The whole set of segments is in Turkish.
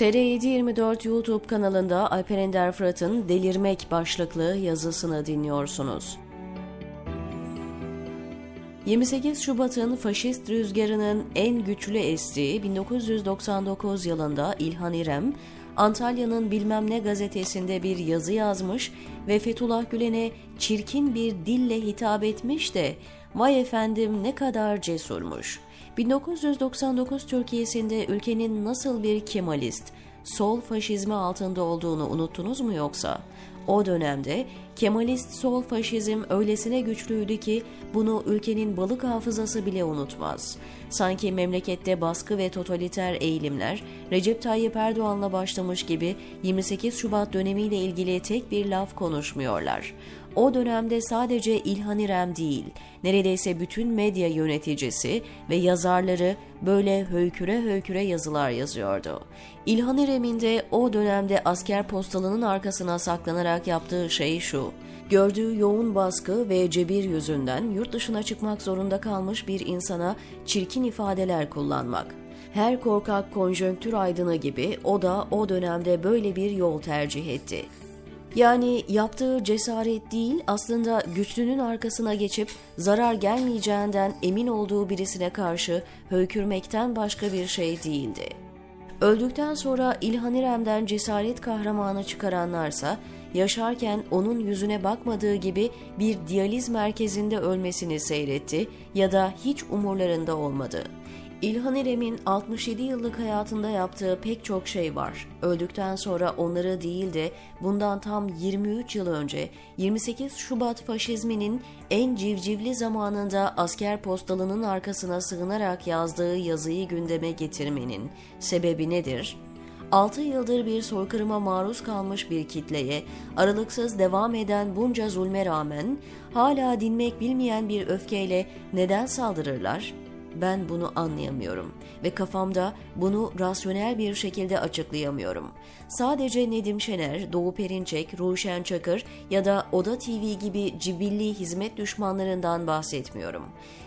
TR724 YouTube kanalında Alper Ender Fırat'ın Delirmek başlıklı yazısını dinliyorsunuz. 28 Şubat'ın faşist rüzgarının en güçlü estiği 1999 yılında İlhan İrem, Antalya'nın bilmem ne gazetesinde bir yazı yazmış ve Fethullah Gülen'e çirkin bir dille hitap etmiş de vay efendim ne kadar cesurmuş. 1999 Türkiye'sinde ülkenin nasıl bir Kemalist, sol faşizmi altında olduğunu unuttunuz mu yoksa? O dönemde Kemalist sol faşizm öylesine güçlüydü ki bunu ülkenin balık hafızası bile unutmaz. Sanki memlekette baskı ve totaliter eğilimler Recep Tayyip Erdoğan'la başlamış gibi 28 Şubat dönemiyle ilgili tek bir laf konuşmuyorlar. O dönemde sadece İlhan İrem değil, neredeyse bütün medya yöneticisi ve yazarları böyle höyküre höyküre yazılar yazıyordu. İlhan İrem'in de o dönemde asker postalının arkasına saklanarak yaptığı şey şu. Gördüğü yoğun baskı ve cebir yüzünden yurt dışına çıkmak zorunda kalmış bir insana çirkin ifadeler kullanmak. Her korkak konjonktür aydını gibi o da o dönemde böyle bir yol tercih etti. Yani yaptığı cesaret değil aslında güçlünün arkasına geçip zarar gelmeyeceğinden emin olduğu birisine karşı höykürmekten başka bir şey değildi. Öldükten sonra İlhan İrem'den cesaret kahramanı çıkaranlarsa yaşarken onun yüzüne bakmadığı gibi bir diyaliz merkezinde ölmesini seyretti ya da hiç umurlarında olmadı. İlhan İrem'in 67 yıllık hayatında yaptığı pek çok şey var. Öldükten sonra onları değil de bundan tam 23 yıl önce 28 Şubat faşizminin en civcivli zamanında asker postalının arkasına sığınarak yazdığı yazıyı gündeme getirmenin sebebi nedir? 6 yıldır bir soykırıma maruz kalmış bir kitleye aralıksız devam eden bunca zulme rağmen hala dinmek bilmeyen bir öfkeyle neden saldırırlar? Ben bunu anlayamıyorum ve kafamda bunu rasyonel bir şekilde açıklayamıyorum. Sadece Nedim Şener, Doğu Perinçek, Ruşen Çakır ya da Oda TV gibi cibilli hizmet düşmanlarından bahsetmiyorum.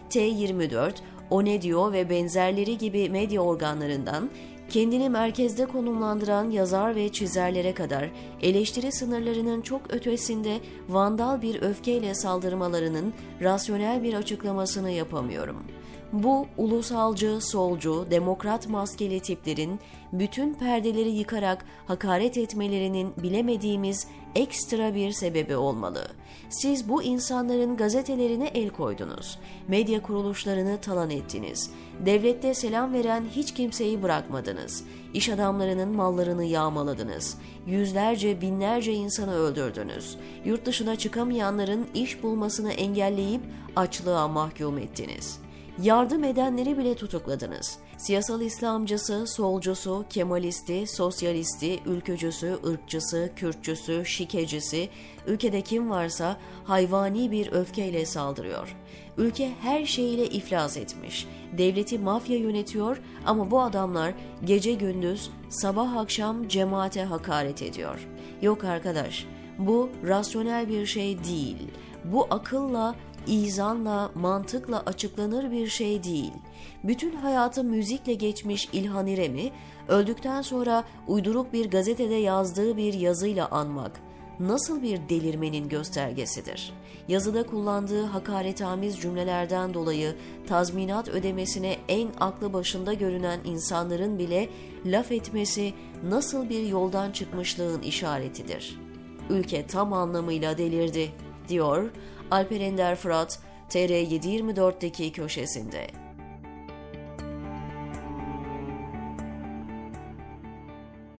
T24, O Ne Diyor ve benzerleri gibi medya organlarından kendini merkezde konumlandıran yazar ve çizerlere kadar eleştiri sınırlarının çok ötesinde vandal bir öfkeyle saldırmalarının rasyonel bir açıklamasını yapamıyorum.'' Bu ulusalcı, solcu, demokrat maskeli tiplerin bütün perdeleri yıkarak hakaret etmelerinin bilemediğimiz ekstra bir sebebi olmalı. Siz bu insanların gazetelerine el koydunuz. Medya kuruluşlarını talan ettiniz. Devlette selam veren hiç kimseyi bırakmadınız. İş adamlarının mallarını yağmaladınız. Yüzlerce, binlerce insanı öldürdünüz. Yurt dışına çıkamayanların iş bulmasını engelleyip açlığa mahkum ettiniz.'' Yardım edenleri bile tutukladınız. Siyasal İslamcısı, solcusu, Kemalisti, sosyalisti, ülkücüsü, ırkçısı, Kürtçüsü, şikecisi, ülkede kim varsa hayvani bir öfkeyle saldırıyor. Ülke her şeyiyle iflas etmiş. Devleti mafya yönetiyor ama bu adamlar gece gündüz, sabah akşam cemaate hakaret ediyor. Yok arkadaş, bu rasyonel bir şey değil. Bu akılla izanla, mantıkla açıklanır bir şey değil. Bütün hayatı müzikle geçmiş İlhan İrem'i öldükten sonra uyduruk bir gazetede yazdığı bir yazıyla anmak nasıl bir delirmenin göstergesidir? Yazıda kullandığı hakaretamiz cümlelerden dolayı tazminat ödemesine en aklı başında görünen insanların bile laf etmesi nasıl bir yoldan çıkmışlığın işaretidir? Ülke tam anlamıyla delirdi, diyor Alper Ender Fırat TR724'deki köşesinde.